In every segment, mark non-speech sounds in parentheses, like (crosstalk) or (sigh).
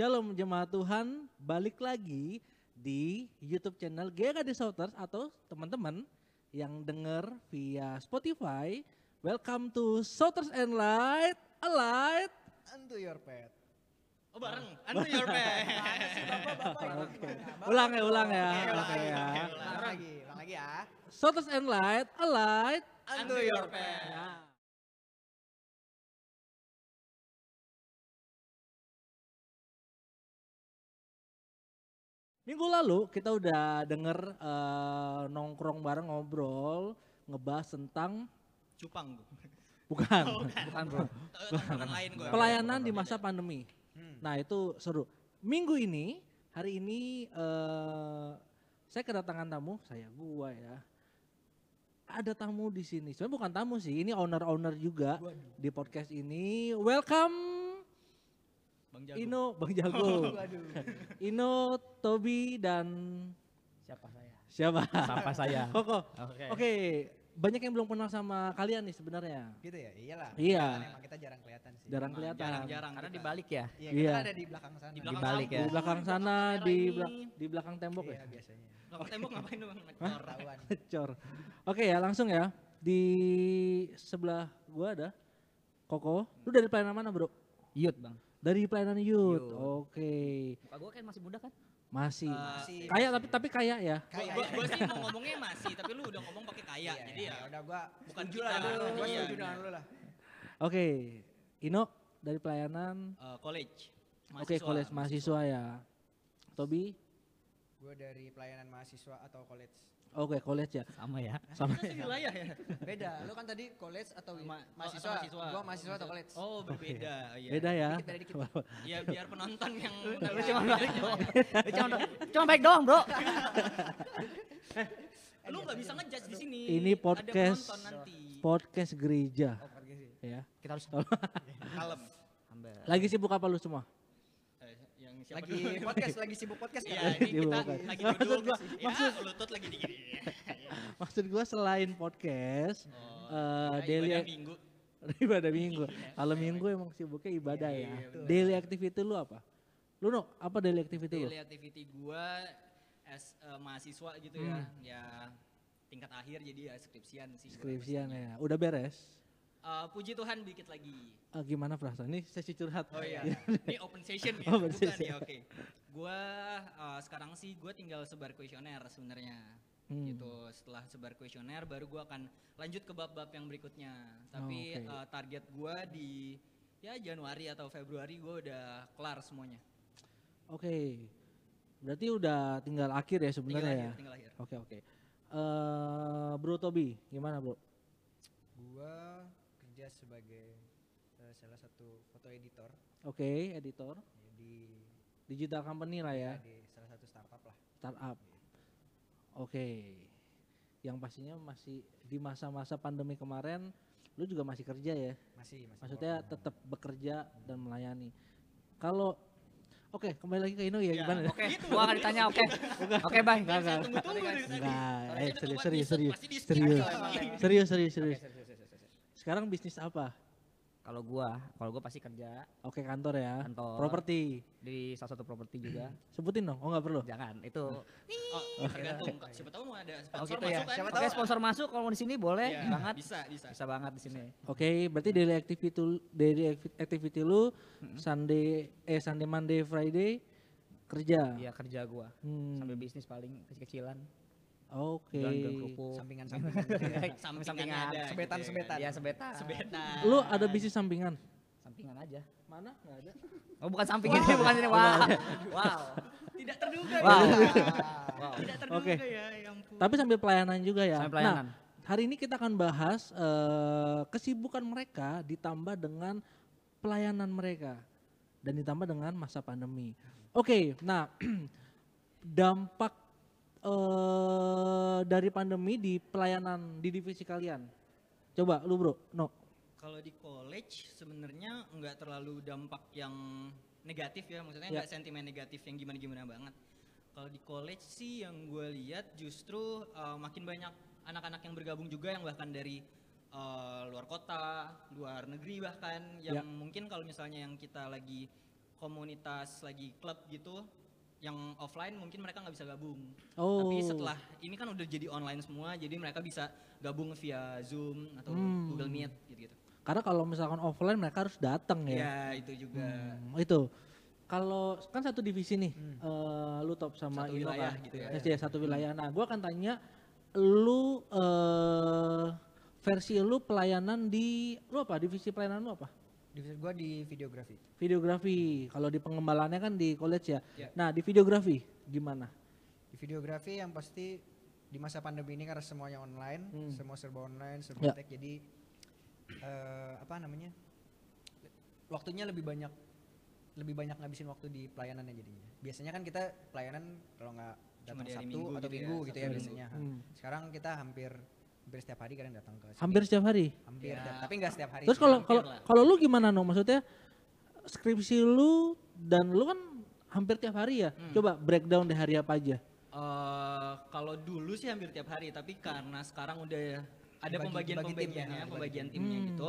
Shalom jemaat Tuhan, balik lagi di YouTube channel GKD Shouters atau teman-teman yang denger via Spotify. Welcome to Shouters and Light, a light. Unto your pet. Oh bareng, Unto Your Pet. (laughs) Ulang ya, ulang ya. Oke, ulang Oke lagi, ya. Ulang lagi, ulang lagi ya. Shouters and Light, a light. Unto Your Pet. Ya. Minggu lalu kita udah denger eh, nongkrong bareng ngobrol ngebahas tentang Cupang gue. bukan Bukan bro. Lain gue. pelayanan di masa pandemi. Hmm. Nah itu seru. Minggu ini hari ini eh, saya kedatangan tamu saya gua ya. Ada tamu di sini. Sebenarnya bukan tamu sih, ini owner-owner juga di podcast ini. Welcome Bang Jago. Ino, Bang Jago. (laughs) Waduh. Ino, Tobi dan Siapa saya? siapa? Siapa saya? (laughs) Koko. Oke. Oke, banyak yang belum kenal sama kalian nih sebenarnya. Gitu ya, iyalah. Iya. Emang kita jarang kelihatan sih. Jarang kelihatan. Jarang-jarang. Karena kita. dibalik ya. Iya, Iya. kita ada di belakang sana. Di belakang balik lampu. ya. Di belakang Belakang sana di ini. belak- di belakang tembok Iya, ya. biasanya. Belakang tembok ngapain dong? (laughs) Ngecor. Ketahuan. Cor. Oke ya, langsung ya. Di sebelah gua ada Koko. Lu dari pelayanan mana, Bro? Yud bang. Dari pelayanan youth. Youth. Oke. Muka gue kan masih muda kan? Masih. Eh, Masih. kaya tapi tapi kaya ya. Gua, Kayak gua, gua sih mau ngomongnya masih, tapi lu udah ngomong pakai kaya, Iya, jadi ya. udah gua bukan kita. lah. Gua Iya, setuju dengan iya. lu lah. Oke. Ino dari pelayanan. Eh, college. Oke, Mahasiswa. college mahasiswa ya. Tobi. Gua dari pelayanan mahasiswa atau college. Oke, college ya. Sama ya. Sama. Kita sewilayah ya. Beda, lu kan tadi college atau Ma- mahasiswa. oh, mahasiswa. Gua mahasiswa atau college. Oh berbeda. Iya. Beda ya. Dikit, beda dikit. (laughs) Ya biar penonton yang Lu cuma balik doang. Lu cuma cuma baik doang bro. (laughs) lu nggak bisa ngejudge di sini. Ini podcast podcast gereja Oh, ya. Kita harus (laughs) Kalem. Lagi sibuk apa lu semua? Siapa Lagi dulu? podcast, lagi sibuk podcast Iya, kan? ini Sibuk kita lagi Maksud duduk. gua- ya, maksud- lutut lagi digini. Maksud gua selain podcast, Oh, eh, ya, daily ibadah minggu. (laughs) ibadah minggu. Kalau minggu emang sibuknya ibadah Iya, ya. iya, betul. Daily activity lu apa? Lu no, apa daily activity lu? Daily activity gua as a mahasiswa gitu ya. Ya tingkat akhir jadi ya skripsian sih. Skripsian ya. Udah beres? Eh, puji Tuhan dikit lagi. Ah, gimana perasaan? Ini sesi curhat. Oh iya, ini open session ya, (laughs) Open bukan session. ya, oke. Gua eh, sekarang sih gua tinggal sebar kuesioner sebenarnya. Hmm. Gitu. Setelah sebar kuesioner baru gua akan lanjut ke bab-bab yang berikutnya. Tapi Oh, oke. eh, target gua di ya Januari atau Februari gua udah kelar semuanya. Oke. Berarti udah tinggal akhir ya sebenarnya ya. tinggal akhir. Oke oke. Eh, Bro Tobi, gimana Bro? Gua kerja sebagai eh, salah satu foto editor Oke, editor. ya, di Digital company lah ya, ya, di salah satu startup lah. startup. Oke. Yang pastinya masih di masa-masa pandemi kemarin, lu juga masih kerja ya? Masih, masih. Maksudnya tetap bekerja dan melayani. Kalau Oke, kembali lagi ke Ino ya, Ya, gimana? Oke, gua akan ditanya oke. Oke, bye. Enggak, enggak. Tunggu-tunggu dari tadi. Enggak, eh serius serius serius. Serius. Serius serius Sekarang bisnis apa? Kalau gua, kalau gua pasti kerja Oke, kantor ya. Kantor. Properti. di salah satu properti juga. (clears throat) Sebutin dong. Oh, enggak perlu. Jangan, itu. Oh, tergantung. Siapa tahu mau ada Oh sponsor gitu ya. masuk kan? Siapa Oke, tahu. sponsor masuk kalau mau di sini boleh Iya, banget. Bisa, bisa. Bisa banget di sini. Oke, berarti daily activity acti- activity lu Sunday eh Sunday Monday Friday kerja. Iya kerja gua. Hmm, Sambil bisnis paling kecil-kecilan. Oke. Jualan kerupuk. Sampingan-sampingan. (laughs) Sampingannya ada. Sebetan-sebetan. Iya, sebetan. Sebetan. Lu ada bisnis sampingan? Sampingan aja. Mana? Enggak ada. Oh, bukan samping ini, bukan ini. Wow. Wow. Tidak terduga Wow. ya. Wow. Tidak terduga Oke. ya. ya ampun. Tapi sambil pelayanan juga ya. Sambil pelayanan. Nah, hari ini kita akan bahas eh, kesibukan mereka ditambah dengan pelayanan mereka dan ditambah dengan masa pandemi. Oke, nah (clears throat) dampak eh, dari pandemi di pelayanan di divisi kalian. Coba lu bro, no. Kalau di college sebenarnya nggak terlalu dampak yang negatif ya, maksudnya Ya. nggak sentimen negatif yang gimana-gimana banget. Kalau di college sih yang gue lihat justru uh, makin banyak anak-anak yang bergabung juga yang bahkan dari uh, luar kota, luar negeri bahkan yang Ya. mungkin kalau misalnya yang kita lagi komunitas lagi klub gitu yang offline mungkin mereka nggak bisa gabung. Oh. Tapi setelah ini kan udah jadi online semua, jadi mereka bisa gabung via Zoom atau Hmm. Google Meet gitu-gitu. Karena kalau misalkan offline mereka harus datang ya. Ya itu juga Hmm, itu. Kalau kan satu divisi nih, eh, lu top sama Satu Ino wilayah kan? gitu ya. SD satu wilayah. Nah, gua akan tanya lu eh versi lu pelayanan di lu apa? Divisi pelayanan lu apa? Divisi gua di videografi. Videografi. Kalau di pengembalaannya kan di college ya. Ya. Nah, di videografi gimana? Di videografi yang pasti di masa pandemi ini karena semuanya online, Hmm. semua serba online, serba Ya. tech, jadi eh, apa namanya? Waktunya lebih banyak lebih banyak ngabisin waktu di pelayanannya jadinya. Biasanya kan kita pelayanan kalau nggak datang Sabtu Minggu atau gitu ya, Minggu gitu ya, Sabtu biasanya. Hmm. Sekarang kita hampir hampir setiap hari kadang datang ke sini. Hampir setiap hari. hampir Ya. tapi nggak setiap hari. Terus kalau kalau kalau lu gimana no? Maksudnya skripsi lu dan lu kan hampir tiap hari ya. Hmm. Coba breakdown di hari apa aja. Eh, kalau dulu sih hampir tiap hari, tapi karena sekarang udah ada pembagian tim ya, pembagiannya, dibagi pembagian tim. timnya Hmm. gitu.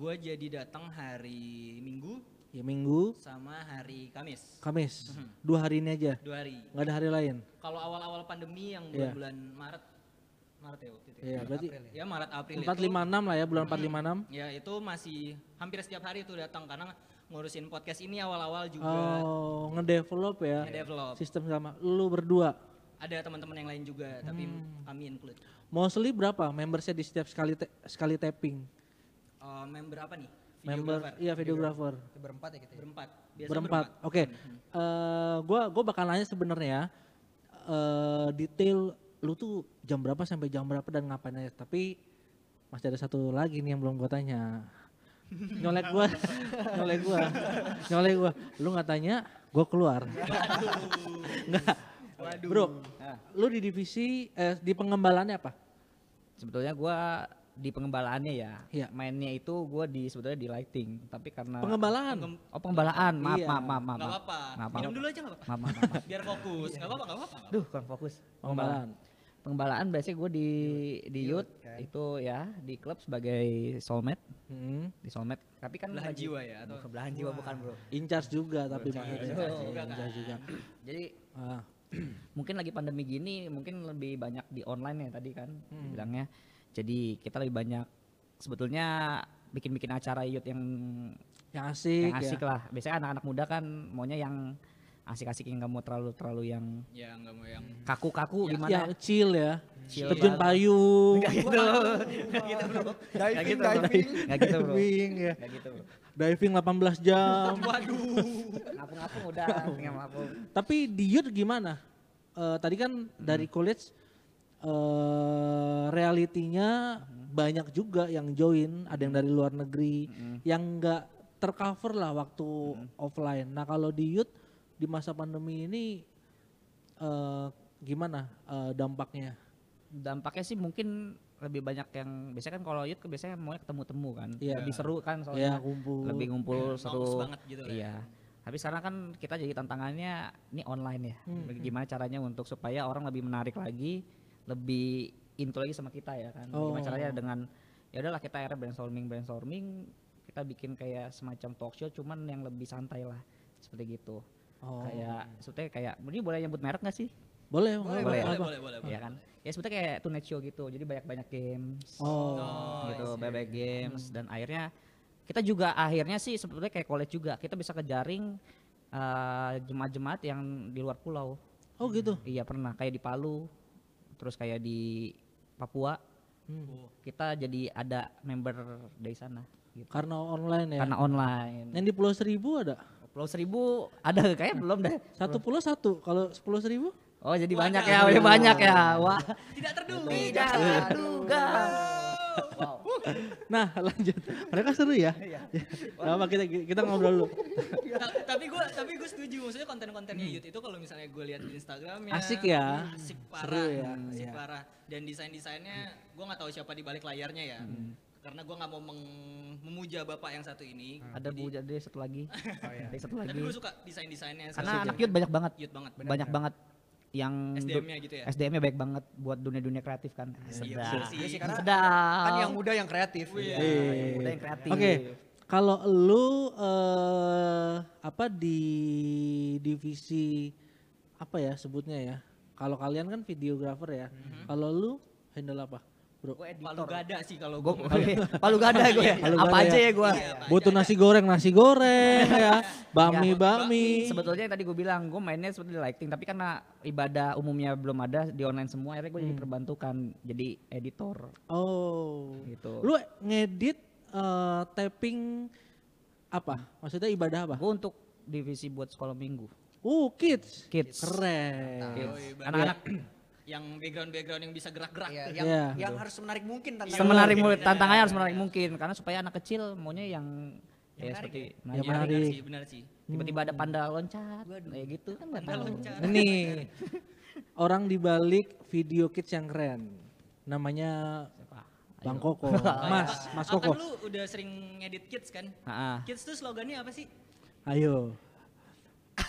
gue jadi datang hari Minggu Ya Minggu, sama hari Kamis, Kamis. Mhm. Dua hari ini aja. dua hari. nggak ada hari lain. Kalau awal-awal pandemi yang Iya. bulan-bulan Maret, Maret ya waktu itu. ya? Iya, berarti April ya. Ya Maret April empat itu. lima enam lah ya bulan empat lima enam. Ya itu masih hampir setiap hari itu datang karena ngurusin podcast ini awal-awal juga Oh, ngedevelop ya. ngedevelop. Sistem sama lu berdua. Ada teman-teman yang lain juga, tapi Hmm. kami include. Mostly berapa membersnya di setiap sekali sekali tapping? Eh, member apa nih? Member iya videographer. Berempat ya kita. ya? berempat. Biasa Berempat. Oke. Eh gua gua bakal nanya sebenarnya eh detail lu tuh jam berapa sampai jam berapa dan ngapain aja. Tapi masih ada satu lagi nih yang belum gua tanya. nyolek gua, (laughs) nyolek gua, nyolek gua. Lu nggak tanya, gua keluar. Enggak. Waduh. Bro, Nah, lu di divisi eh, di pengembalaannya apa? sebetulnya gua di pengembalaannya ya. Iya. Mainnya itu gua di sebetulnya di lighting, tapi karena Pengembalaan. Oh, pengembalaan. Maaf, Iya. maaf, maaf, maaf. Nggak maaf. apa-apa. Maaf, Minum maaf. dulu aja nggak apa-apa. Maaf, maaf, maaf. Biar fokus. Nggak apa-apa, nggak apa-apa. Duh, kurang fokus. Pengembalaan. Pengembalaan biasanya gue di di Youth, youth kan. itu ya di klub sebagai soulmate Hmm. di soulmate. Tapi kan Belahan jiwa ya, atau? Bukan belahan jiwa bukan bro. In charge juga tapi maksudnya. in charge juga charge kan. juga. Jadi Ah. (clears throat) mungkin lagi pandemi gini mungkin lebih banyak di online ya tadi kan Hmm. bilangnya. Jadi kita lebih banyak sebetulnya bikin-bikin acara youth yang Yang asik, yang asik ya. lah. Biasanya anak-anak muda kan maunya yang asik-asik yang nggak mau terlalu terlalu yang Ya nggak mau yang kaku-kaku Ya, gimana? Yang chill ya. Chill Terjun payung. Nggak gitu. Nggak gitu bro. Nggak Diving, gitu bro. diving. Nggak gitu bro. Diving ya. Nggak gitu bro. Diving 18 jam. (laughs) Waduh. Ngapung-ngapung udah, tinggal ngapung. Tapi di youth gimana? Eh, tadi kan dari college eh realitinya banyak juga yang join, ada yang dari luar negeri, Mm-mm. yang enggak tercover lah waktu offline. Nah, kalau di youth di masa pandemi ini eh gimana eh, dampaknya? Dampaknya sih mungkin lebih banyak yang biasanya kan kalau youth kan biasanya mau ketemu temu kan, Iya. lebih seru kan Ya, soalnya kumpul. lebih ngumpul Ya, seru. banget gitu lah. Iya. Tapi sekarang kan kita jadi tantangannya ini online ya. Hmm. Gimana caranya untuk supaya orang lebih menarik lagi, lebih into lagi sama kita ya kan. Gimana Oh. caranya dengan ya udahlah kita akhirnya brainstorming brainstorming kita bikin kayak semacam talk show cuman yang lebih santai lah seperti gitu. Oh. Kayak sebetulnya kayak ini boleh nyebut merek gak sih? Boleh, Boleh, boleh, apa-apa. boleh, boleh, boleh. Iya kan? Ya sebetulnya kayak tonight show gitu. Jadi banyak-banyak games Oh. Oh, gitu, banyak games dan akhirnya kita juga akhirnya sih sebetulnya kayak college juga. Kita bisa kejaring eh, jemaat-jemaat yang di luar pulau. Oh, gitu. Iya pernah kayak di Palu, terus kayak di Papua. Hmm. Kita jadi ada member dari sana gitu. Karena online ya. Karena online. Yang di Pulau Seribu ada? Pulau Seribu ada kayak belum deh. Satu pulau satu. Kalau sepuluh seribu? Oh jadi Waduh. banyak ya, udah banyak ya. Wah. Tidak terduga. Tidak terduga. Wow. Nah lanjut. Mereka seru ya. Gak apa kita kita ngobrol dulu. Ta- tapi gue tapi gue setuju maksudnya konten-kontennya youth itu kalau misalnya gue lihat di Instagramnya Asik ya. asik Seru parah ya, asik iya. parah dan desain-desainnya gue nggak tahu siapa di balik layarnya ya karena gue nggak mau meng- memuja bapak yang satu ini Ada Bu jadi satu lagi. (laughs) Oh iya. Ada satu lagi. tapi gue suka desain-desainnya Karena suka anak youth banyak banget. youth banget banyak banget yang SDM-nya gitu ya SDM-nya baik banget buat dunia-dunia kreatif kan. Iya, Sedap. sih. Iya sih, karena Sedap. kan yang muda yang kreatif. Wih, Iya. Yang muda yang kreatif. Oke. kalau lu eh apa di divisi apa ya sebutnya ya? Kalau kalian kan videographer ya. Kalau lu handle apa? Bro. Gue Palu gada sih kalau Gue gue. palu gada gue ya. Palu Apa gada aja ya. ya gue. Butuh nasi goreng, nasi goreng ya. Bami, bami. Sebetulnya yang tadi gue bilang gue mainnya seperti lighting tapi karena ibadah umumnya belum ada di online semua akhirnya gue jadi perbantukan jadi editor Oh. gitu. Lu ngedit eh, tapping apa? Maksudnya ibadah apa? Gue untuk divisi buat sekolah minggu. Uh, kids. Kids. Keren. Anak-anak yang background-background yang bisa gerak-gerak. Iya, yang Iya. yang harus menarik mungkin tantangannya. semenarik mungkin tantangannya harus menarik mungkin karena supaya anak kecil maunya yang ya menarik seperti Ya, menarik. Benar menarik. sih, benar sih. tiba-tiba ada panda loncat kayak gitu kan nggak Panda tahu. loncat. Ini (laughs) orang di balik video kids yang keren. Namanya Siapa? Bang Ayo. Koko. (laughs) Mas, Mas Ah, Koko. Kan lu udah sering ngedit kids kan? Ah. Kids tuh slogannya apa sih? Ayo.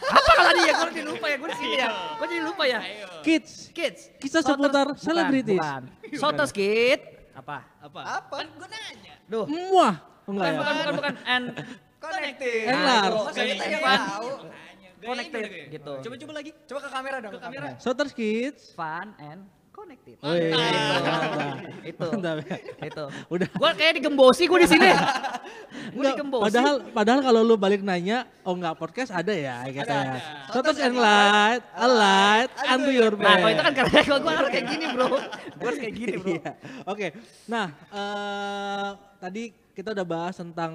Apa kalau dia gue jadi lupa ya gue sini ya gue jadi lupa ya. Kids. kids Kisah Sotos- seputar selebritis. bukan. sotos kid apa Apa? Apa? Kan gue nanya. duh Muah. Enggak bukan ya? bukan bukan bukan and Connected. Nah, Masa Gaya- kita tahu? Connected, Gaya? gitu. Coba-coba lagi. Coba ke kamera dong. Ke kamera. Sotters Kids. fun and connected Wih, Mantap. mantap. itu Mantap ya. itu Udah. gue kayak digembosi gue di sini Enggak, (laughs) digembosi padahal padahal kalau lu balik nanya, oh enggak podcast ada ya gitu ya. ada. Sotters and light, a light, and do your best. nah kalau itu kan karena kalau gue harus kayak gini bro gue harus kayak gini bro Iya. Oke. Nah, eh tadi kita udah bahas tentang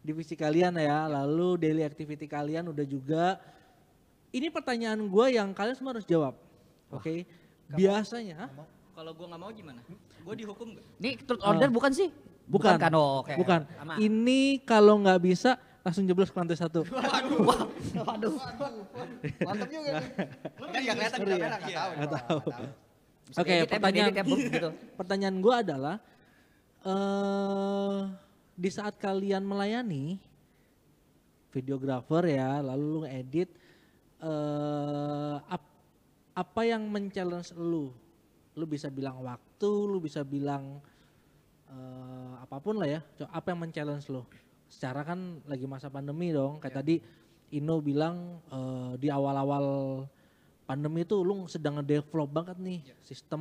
divisi kalian ya, lalu daily activity kalian udah juga. Ini pertanyaan gue yang kalian semua harus jawab. Oke. Biasanya? Kalau gue nggak mau gimana? Gue dihukum gak? ini truth order bukan sih bukan, kan oh, oke bukan. Aman. Ini kalau nggak bisa langsung jeblos ke lantai satu. waduh Mantap juga nih. Kan nggak kelihatan di Ngeri ya? kamera, nggak tahu. Nggak Oke, ya, pertanyaan ya, (laughs) gitu pertanyaan gue adalah eh di saat kalian melayani videografer ya, lalu lu ngedit eh ap- apa yang men-challenge lu? Lu bisa bilang waktu, lu bisa bilang eh apa pun lah ya. Apa yang men-challenge lu? Secara kan lagi masa pandemi dong. Kayak tadi Ino bilang eh, di awal-awal pandemi itu lu sedang nge-develop banget nih sistem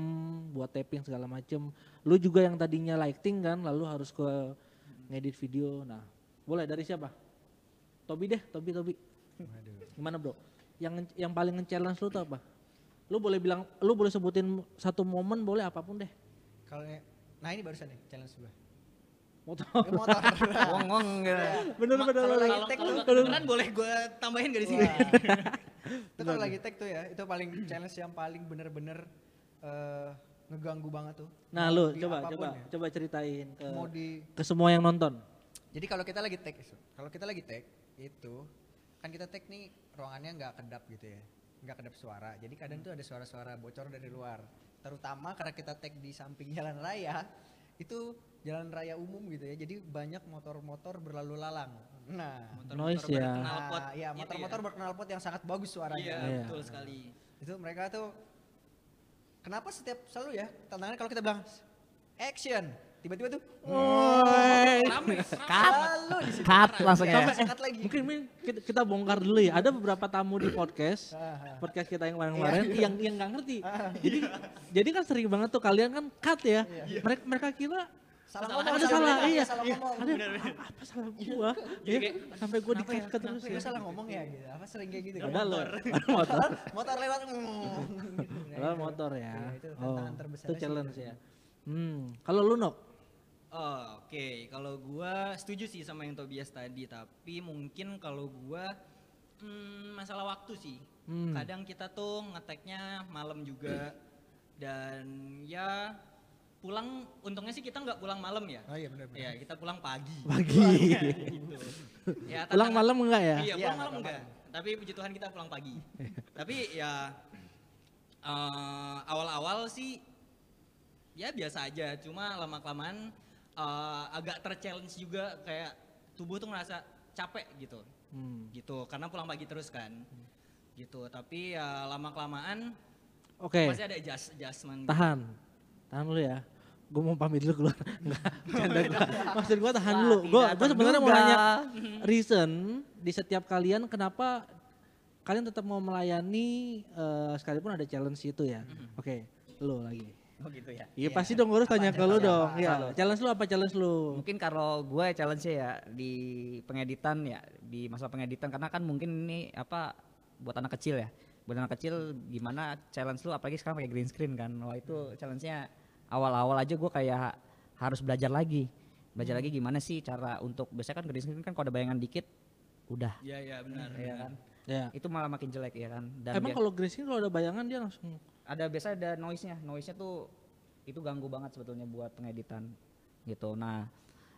buat taping segala macem. Lu juga yang tadinya lighting kan, lalu harus ke ngedit video. Nah, boleh dari siapa? Tobi deh, Tobi, Tobi. Gimana bro? Yang yang paling nge-challenge lu tuh apa? Lu boleh bilang, lu boleh sebutin satu momen, boleh apa pun deh. Kalau nah ini barusan nih challenge gue. Motor. Motor. ngong ngong gitu bener bener. kalau lagi tag kalau lu- nggak kedengeran boleh gue tambahin gak di sini? itu kalau lagi tag tuh ya, itu paling challenge yang paling bener-bener eh, ngeganggu banget tuh. Nah lu di coba coba ya. coba ceritain ke Mau di ke semua yang nonton. Jadi kalau kita lagi tag, kalau kita lagi tag itu kan kita tag nih ruangannya nggak kedap gitu ya, nggak kedap suara. Jadi kadang tuh ada suara-suara bocor dari luar. Terutama karena kita tag di samping jalan raya, itu jalan raya umum gitu ya. Jadi banyak motor-motor berlalu lalang. Nah, Noise Motor-motor ya. berknalpot nah, iya itu motor-motor ya. berknalpot yang sangat bagus Iya, suaranya. Iya. betul sekali. Itu mereka tuh kenapa setiap selalu ya tantangannya kalau kita bilang action, tiba-tiba tuh di situ. cut langsung ya lagi. Mungkin kita, kita bongkar dulu ya. Ada beberapa tamu di podcast, podcast kita yang kemarin-kemarin yang yang nggak ngerti. Jadi jadi kan sering banget tuh kalian kan cut ya. Mereka mereka kira salah ngomong, ada salah, iya. salah ngomong. ada "Ah, apa salah gua? Ya, sampai gua di cut cut terus Gue ya. salah ngomong ya gitu. Apa sering kayak gitu kan? Padahal lo (laughs) motor. Motor lewat. mm. Padahal motor ya. Iya, itu Oh, tantangan terbesar itu sih challenge ya. Hmm, kalau lu no, Oh, Oke, kalau gua setuju sih sama yang Tobias tadi, tapi mungkin kalau gua hmm, masalah waktu sih. Hmm. Kadang kita tuh ngeteknya malam juga (clears throat) dan ya pulang untungnya sih kita nggak pulang malam ya. Oh iya benar benar. Ya, kita pulang pagi. pagi. gitu. Ya, (laughs) Pulang tantangan- malam enggak ya? Iya, Iya, pulang malam pulang enggak. Tapi puji Tuhan kita pulang pagi. (laughs) Tapi ya eh, awal-awal sih ya biasa aja, cuma lama-kelamaan eh, agak ter-challenge juga kayak tubuh tuh ngerasa capek gitu. Hmm. Gitu, karena pulang pagi terus kan. Gitu, tapi ya lama-kelamaan Oke. masih ada adjust, adjustment. gitu. Tahan. Tahan dulu ya. gue mau pamit dulu keluar. (laughs) Enggak, bercanda gua. Maksud gue tahan Wah, dulu. Gue gue sebenarnya mau nanya (laughs) reason di setiap kalian kenapa kalian tetap mau melayani eh, sekalipun ada challenge itu ya. Oke, lu lagi. Oh gitu ya. Iya pasti dong harus tanya ke lu dong. Iya, challenge lu apa challenge lu? Mungkin kalau gue challenge ya di pengeditan ya di masa pengeditan karena kan mungkin ini apa buat anak kecil ya. Buat anak kecil gimana challenge lu apalagi sekarang pakai green screen kan. Wah itu challenge-nya awal-awal aja gue kayak harus belajar lagi. Belajar lagi gimana sih cara untuk biasanya kan green screen kan kalau ada bayangan dikit udah Iya iya benar. ya kan. Ya. Itu malah makin jelek ya kan. Dan Emang kalau green screen kalau ada bayangan dia langsung ada biasa ada noise-nya. Noise-nya tuh itu ganggu banget sebetulnya buat pengeditan gitu. Nah,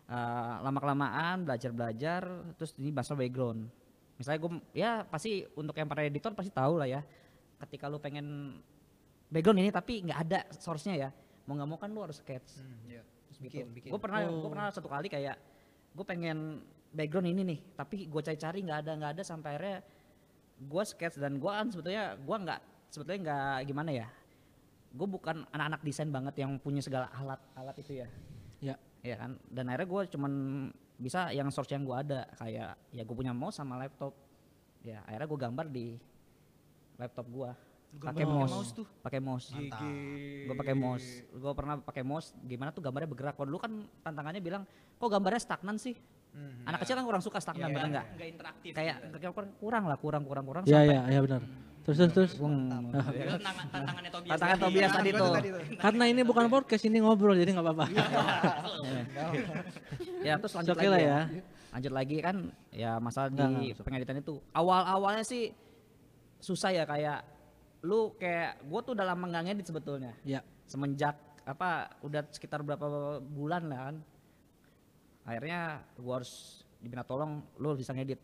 eh, lama-kelamaan belajar-belajar terus ini bahasa background. Misalnya gue ya pasti untuk yang para editor pasti tahu lah ya. Ketika lu pengen background ini tapi nggak ada source-nya ya. Mau nggak mau kan lu harus sketch. Iya. Terus Bikin, gitu. bikin. Gue pernah Oh. gue pernah satu kali kayak gue pengen background ini nih, tapi gue cari-cari nggak ada nggak ada sampai akhirnya gue sketch dan gue kan sebetulnya gue nggak sebetulnya nggak gimana ya, gue bukan anak-anak desain banget yang punya segala alat-alat itu ya, ya. ya kan. Dan akhirnya gue cuman bisa yang source yang gue ada. Kayak ya gue punya mouse sama laptop, ya akhirnya gue gambar di laptop gue pakai pakai mouse, mouse tuh. pakai mouse. Gue pakai mouse. Gue pernah pakai mouse. Gimana tuh gambarnya bergerak? Kalau dulu kan tantangannya bilang kok gambarnya stagnan sih? Mhm. anak kecil kan kurang suka stagnan bener nggak? Enggak interaktif. kayak kayak kurang, kurang lah kurang kurang kurang Iya, sampai iya, iya benar. Terus terus terus. Tantangan tantangannya Tobias. tantangan tadi. Tobias tadi tuh. Karena ini bukan podcast, ini ngobrol jadi nggak apa-apa. (laughs) ya terus lanjut lagi lah ya. ya. lanjut lagi kan ya masalah di pengeditan itu awal awalnya sih susah ya kayak lu kayak gue tuh dalam nggak ngedit sebetulnya Ya. semenjak apa udah sekitar berapa bulan lah kan akhirnya gua harus diminta tolong lu bisa ngedit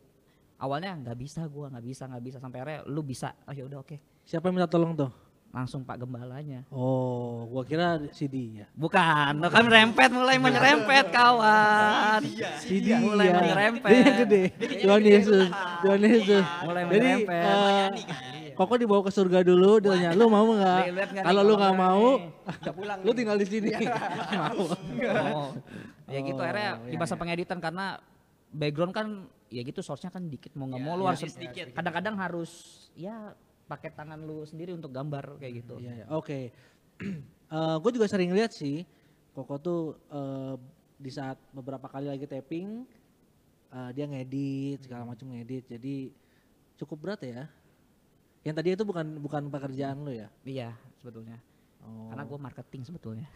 awalnya nggak bisa gua nggak bisa nggak bisa sampai akhirnya lu bisa oh ya udah oke Siapa yang minta tolong tuh? langsung pak gembalanya Oh, gua kira CD ya. bukan lo kan rempet mulai menyerempet kawan CD mulai ya. menyerempet Dia yang gede. Tuhan Yesus. Tuhan Yesus. Mulai Jadi menyerempet. eh, kan. Koko dibawa ke surga dulu, dia tanya, lu mau nggak? Kalau lu nggak mau, pulang lu tinggal di sini. (laughs) mau. (laughs) oh. ya gitu Oh, akhirnya iya, di masa iya. pengeditan karena background kan ya gitu source-nya kan dikit mau nggak Ya, mau lu ya, harus sedikit. kadang-kadang harus ya pakai tangan lu sendiri untuk gambar kayak gitu Iya, iya. Oke. (clears throat) gue juga sering lihat sih, Koko tuh eh, di saat beberapa kali lagi tapping, eh, dia ngedit segala macam ngedit, jadi cukup berat ya. Yang tadi itu bukan bukan pekerjaan lu ya? iya sebetulnya Oh. karena gue marketing sebetulnya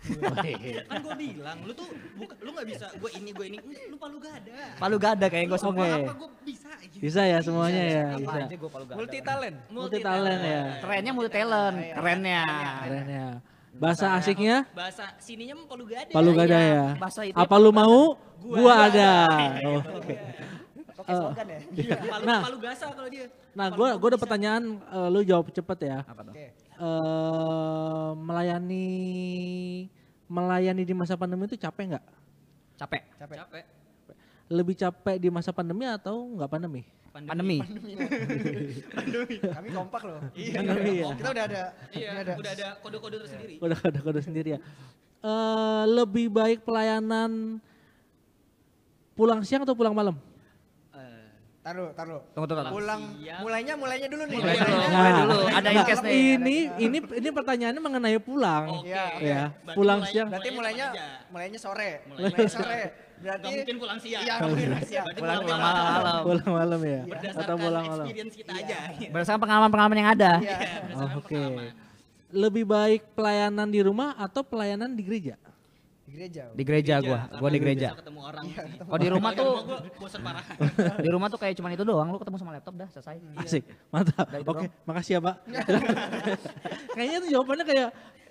(laughs) Kan gue bilang, lu tuh buka, lu nggak bisa gue ini gue ini, lu palu gada. palu gada kayak gue semua Oke. Apa gue bisa gitu. Bisa ya semuanya ya, apa bisa. aja gue palu gada Multi talent. Multi talent ya. kerennya multi talent kerennya Keren ya. Bahasa asiknya Bahasa sininya mah palu gada. palu gada iya. ya. Bahasa itu Apa lu mau? Gua Gua ada. ada. (laughs) Oh, Oke. Pakai slogan ya. Palu, Nah. palu gasa kalau dia. Nah, gua gua ada pertanyaan eh, lu jawab cepet ya. apa tuh Eh melayani melayani di masa pandemi itu capek nggak? capek Capek. Capek. Lebih capek di masa pandemi atau nggak pandemi? pandemi (laughs) Kami kompak loh. Pandemi ya. Kita udah ada. Iya, ada. udah ada kode-kode tersendiri. Udah ada kode sendiri ya. Eh lebih baik pelayanan pulang siang atau pulang malam? Taruh, taruh. tunggu tunggu tunggu. Pulang, Siap. mulainya mulainya dulu nih. Mulai dulu, Mulainya. mulai dulu. Ada Nah, incase nih. Ini ini ini pertanyaannya mengenai pulang. Oke. Iya, Ya, pulang mulai- siang. Berarti mulainya mulainya sore. Mulainya Mulainya sore. Berarti Nggak mungkin pulang siang. Iya, mungkin siang. Berarti Pulang pulang malam. Pulang malam ya. Atau Berdasarkan pulang malam. experience kita aja. berdasarkan pengalaman-pengalaman yang ada Iya. Iya, Oh, berdasarkan Oke. pengalaman. Lebih baik pelayanan di rumah atau pelayanan di gereja? Di gereja. di gereja gua Karena gua di gereja ketemu orang Iya, sih. oh di rumah tuh gua bosan parah. (laughs) di rumah tuh kayak cuman itu doang lu ketemu sama laptop dah selesai Asik, mantap. Udah itu Oke, makasih ya Pak. (laughs) Kayaknya tuh jawabannya kayak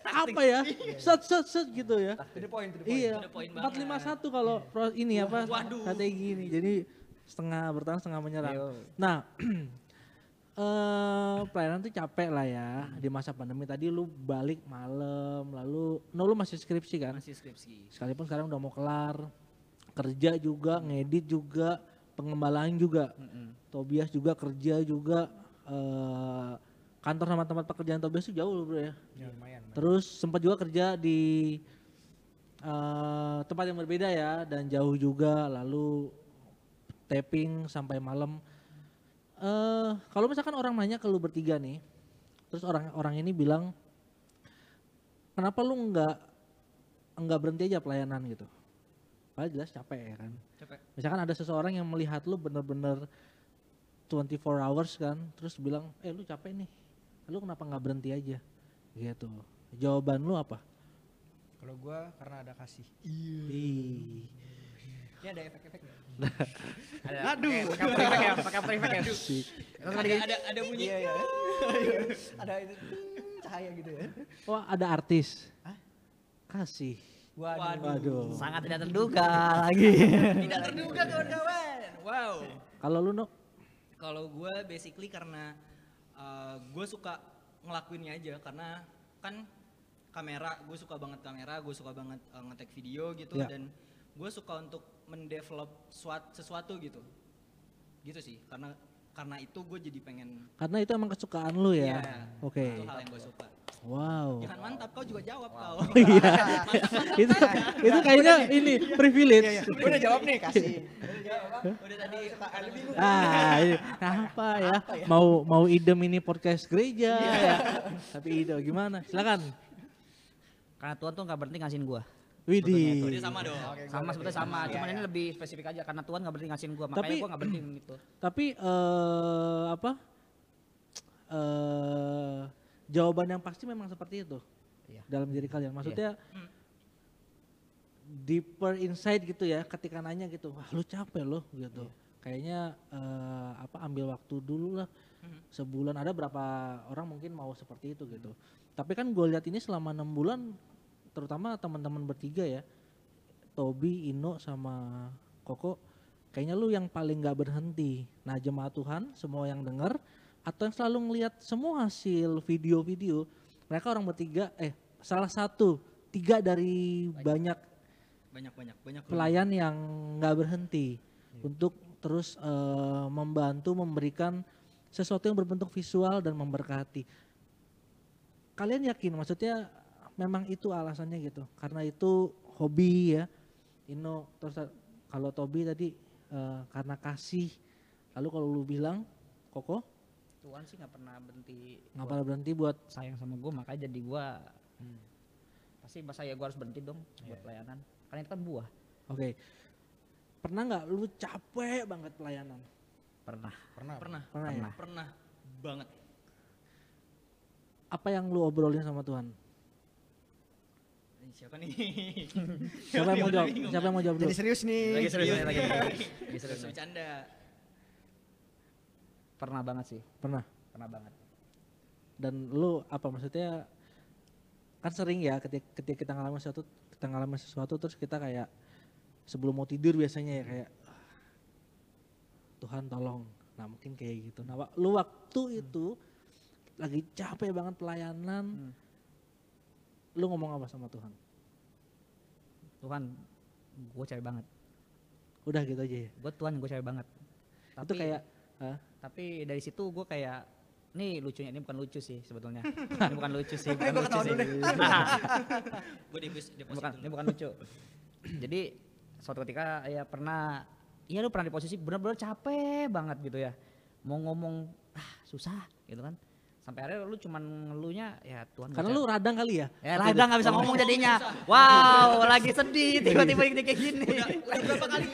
apa ya? Set set set gitu ya. To point, to. Iya. Empat lima banget. satu kalau ini apa Waduh. strategi ini. Jadi setengah bertahan setengah menyerang. Ayo. Nah, (clears throat) eh pelayanan tuh capek lah ya di masa pandemi. Tadi lu balik malam, lalu, no lu masih skripsi kan? Masih skripsi. Sekalipun sekarang udah mau kelar, kerja juga, ngedit juga, pengembalaan juga. Tobias juga kerja juga. eh kantor sama tempat pekerjaan Tobias tuh jauh loh bro ya. Ya, lumayan. lumayan. Terus sempat juga kerja di eh, tempat yang berbeda ya dan jauh juga lalu tapping sampai malam. Eh kalau misalkan orang nanya ke lu bertiga nih, terus orang orang ini bilang kenapa lu nggak nggak berhenti aja pelayanan gitu? Padahal jelas capek ya kan. Capek. Misalkan ada seseorang yang melihat lu bener-bener 24 hours kan, terus bilang, eh lu capek nih, lu kenapa nggak berhenti aja? Gitu. Jawaban lu apa? Kalau gua karena ada kasih. Ih. Ini ada efek-efek? Ada, Aduh. Pakai after effect ya, pakai after effect ya. Ada, ada ada bunyi. Iya iya. (laughs) ada itu ting, cahaya gitu ya. Wah ada artis. Hah? Kasih. Waduh. Waduh. Sangat tidak terduga lagi. (laughs) Tidak terduga kawan-kawan. Wow. Kalau lu no, Kalau gue basically karena gue suka ngelakuinnya aja karena kan kamera, gue suka banget kamera, gue suka banget uh, ngetek video gitu Ya. dan gue suka untuk mendevelop suat- sesuatu gitu. Gitu sih, karena karena itu gue jadi pengen karena itu emang kesukaan lu ya. Iya, Oke. itu hal yang gue suka. Wow. Jangan mantap, kau juga jawab kau. (laughs) Iya. (laughs) itu itu kayaknya ini privilege. Gua udah jawab nih kasih. Udah tadi Ah, ini apa ya? Mau mau idem ini podcast gereja ya. Tapi ide gimana? Silakan. Karena Tuhan tuh nggak berhenti ngasihin gua. Widih. Jadi sama dong. Sama sebetulnya sama, cuman ini lebih spesifik aja karena Tuhan nggak berhenti ngasihin gua, makanya Tapi- gua nggak berhenti itu. Tapi eh apa? Eh jawaban yang pasti memang seperti itu. Iya. Dalam diri kalian. Maksudnya deeper inside gitu ya ketika nanya gitu, wah lu capek loh gitu. Kayaknya eh, apa ambil waktu dulu lah Mhm. sebulan ada berapa orang mungkin mau seperti itu gitu. Tapi kan gue lihat ini selama enam bulan, terutama teman-teman bertiga ya, Tobi, Ino sama Koko, kayaknya lu yang paling nggak berhenti. Nah jemaat Tuhan, semua yang dengar atau yang selalu ngelihat semua hasil video-video, mereka orang bertiga, eh salah satu, tiga dari banyak Banyak banyak banyak. pelayan yang nggak berhenti untuk terus eh, membantu memberikan sesuatu yang berbentuk visual dan memberkati. Kalian yakin maksudnya memang itu alasannya gitu? Karena itu hobi ya. Ino terus kalau Tobi tadi eh, karena kasih. Lalu kalau lu bilang Koko Tuhan sih nggak pernah berhenti nggak pernah berhenti buat sayang sama gua, makanya jadi gua pasti masa ya gua harus berhenti dong buat pelayanan. Karena itu kan buah. Oke. Pernah nggak lu capek banget pelayanan? Pernah. Pernah. Pernah, Pernah, ya? pernah banget. Apa yang lu obrolin sama Tuhan? Siapa nih? (laughs) Siapa yang mau jawab? Siapa yang mau jawab dulu? Jadi serius nih. Lagi serius Iya, lagi. (laughs) Lagi serius. Bercanda. Pernah banget sih, Pernah. pernah banget. dan lu apa maksudnya kan sering ya ketika, ketika kita ngalamin sesuatu kita ngalamin sesuatu terus kita kayak sebelum mau tidur biasanya ya kayak "Ah, Tuhan tolong nah mungkin kayak gitu nah lu waktu itu lagi capek banget pelayanan Hmm. Lu ngomong apa sama Tuhan? Tuhan, gue cewek banget. udah gitu aja ya? Gue Tuhan gue cewek banget. itu kayak hah? tapi dari situ gue kayak nih lucunya ini bukan lucu sih sebetulnya. (laughs) Ini bukan lucu sih bukan lucu sih. (laughs) Gue di bukan ini bukan lucu. Jadi suatu ketika ya pernah iya lu pernah di posisi benar-benar capek banget gitu ya. Mau ngomong ah susah gitu kan sampai akhirnya lu cuman ngeluhnya ya Tuhan karena lu radang kali ya? Ya ladang nggak bisa ngomong jadinya. Wow lagi sedih tiba-tiba ini kayak gini. Berapa kali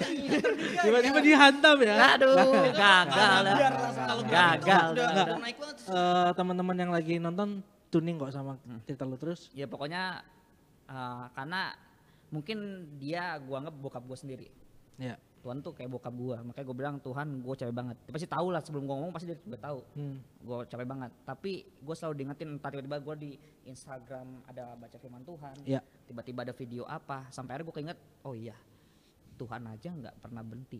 tiba-tiba dihantam ya? Aduh gagal gagal. Eh, teman-teman yang lagi nonton tuning kok sama cerita lu terus? Ya pokoknya eh, karena mungkin dia gua anggap bokap gua sendiri. Ya Tuhan tuh kayak bokap gua. Makanya gua bilang Tuhan gua cewek banget. Dia pasti tahu lah sebelum gua ngomong pasti dia udah tahu. Hmm. gua cewek banget. Tapi gua selalu diingetin entah tiba-tiba gua di Instagram ada baca firman Tuhan ya tiba-tiba ada video apa sampai akhirnya gua keinget oh iya Tuhan aja nggak pernah berhenti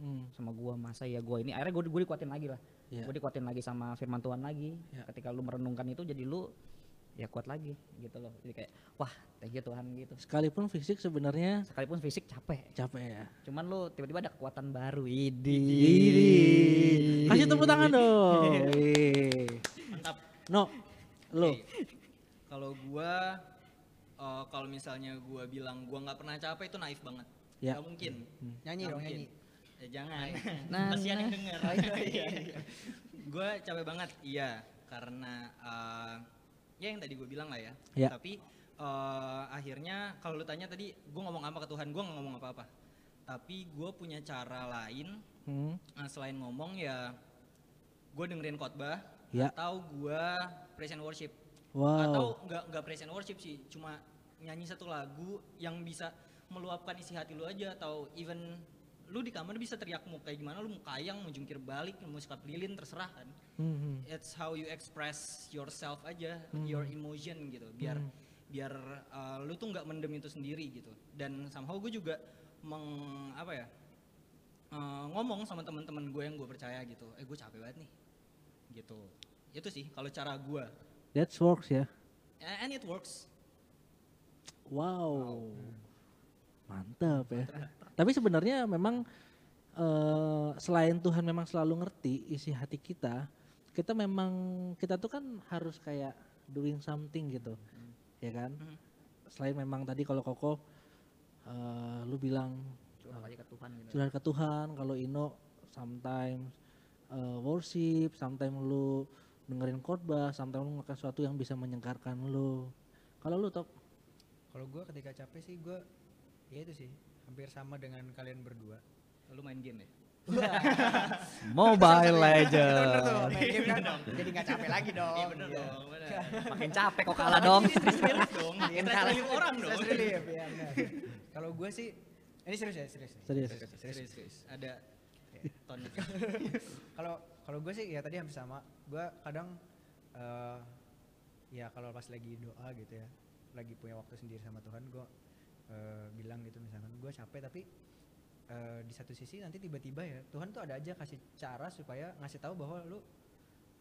hmm. sama gua masa ya gua ini. Akhirnya gua, gua dikuatin lagi lah. Ya gua dikuatin lagi sama firman Tuhan lagi. Ya. ketika lu merenungkan itu jadi lu ya kuat lagi gitu loh jadi kayak wah thank you Tuhan gitu sekalipun fisik sebenarnya sekalipun fisik capek capek ya cuman lu tiba-tiba ada kekuatan baru idi Idi. Kasih tepuk tangan dong. Wih. Mantap. No, lo. Kalau gua eh, kalau misalnya gue bilang gue nggak pernah capek itu naif banget. Ya. Nggak mungkin. Nyanyi Nggak dong, mungkin. nyanyi. Ya jangan. Nah, (laughs) Kasihan yang nah. denger. Oh, iya, iya, iya. gue capek banget, iya. Karena eh, ya yang tadi gue bilang lah ya. Ya. Tapi eh, akhirnya kalau lu tanya tadi gue ngomong apa ke Tuhan, gue nggak ngomong apa-apa. Tapi gue punya cara lain Hmm. Nah, selain ngomong ya gue dengerin khotbah Ya. atau gue praise and worship Wow. atau nggak nggak praise and worship sih cuma nyanyi satu lagu yang bisa meluapkan isi hati lu aja atau even lu di kamar bisa teriak mau kayak gimana? Lu mau kayang mau jungkir balik mau suka lilin terserah kan. Hmm, hmm. it's how you express yourself aja your emotion gitu. Biar biar uh, lu tuh nggak mendem itu sendiri gitu. Dan somehow gue juga meng apa ya uh, ngomong sama teman-teman gue yang gue percaya gitu. Eh gue capek banget nih. Gitu. Itu sih kalau cara gue That works ya. and it works. Wow. Mantap ya. Tapi sebenarnya memang eh, selain Tuhan memang selalu ngerti isi hati kita, kita memang kita tuh kan harus kayak doing something gitu. Ya kan? Hmm. Selain memang tadi kalau Koko eh, lu bilang curhat aja ke Tuhan gitu. curhat ke Tuhan, kalau Ino sometimes eh, worship, sometimes lu dengerin khotbah, sometimes lu melakukan sesuatu yang bisa menyegarkan lu. Kalau lu top Kalau gue ketika capek sih gue ya itu sih hampir sama dengan kalian berdua. lu main game ya (laughs) Mobile Itu bener tuh, Legend. main game kan jadi nggak capek lagi dong. iya bener Iya. dong Makin capek kok kalah dong. Stress dong Iya, stress kalah. relief orang dong Stress relief, iya, benar. Kalau gue sih ini serius ya serius. Serius. serius serius ada ton (laughs) Kalau kalau gue sih ya tadi hampir sama. Gue kadang eh ya kalau pas lagi doa gitu ya, lagi punya waktu sendiri sama Tuhan, gue eh, bilang gitu misalkan gue capek tapi eh, di satu sisi nanti tiba-tiba ya Tuhan tuh ada aja kasih cara supaya ngasih tahu bahwa lu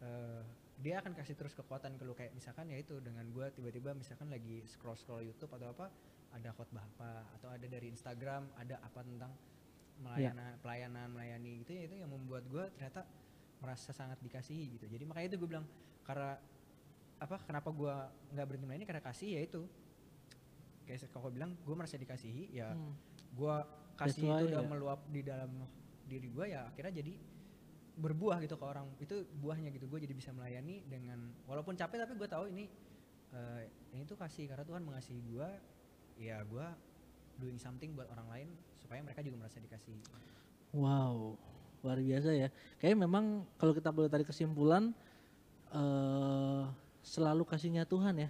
eh, dia akan kasih terus kekuatan ke lu. Kayak misalkan ya itu dengan gue tiba-tiba misalkan lagi scroll scroll YouTube atau apa ada khotbah apa atau ada dari Instagram ada apa tentang melayana pelayanan melayani gitu ya itu yang membuat gue ternyata merasa sangat dikasihi gitu. Jadi makanya itu gue bilang karena apa kenapa gue nggak berhenti melayani? Karena kasih ya itu kayak kau bilang gue merasa dikasihi ya Hmm. gue kasih itu udah ya. meluap di dalam diri gue ya akhirnya jadi berbuah gitu ke orang itu buahnya gitu gue jadi bisa melayani dengan walaupun capek tapi gue tahu ini eh, ini tuh kasih karena Tuhan mengasihi gue ya gue doing something buat orang lain supaya mereka juga merasa dikasihi Wow, luar biasa ya. Kayaknya memang kalau kita boleh tarik kesimpulan, eh selalu kasihnya Tuhan ya,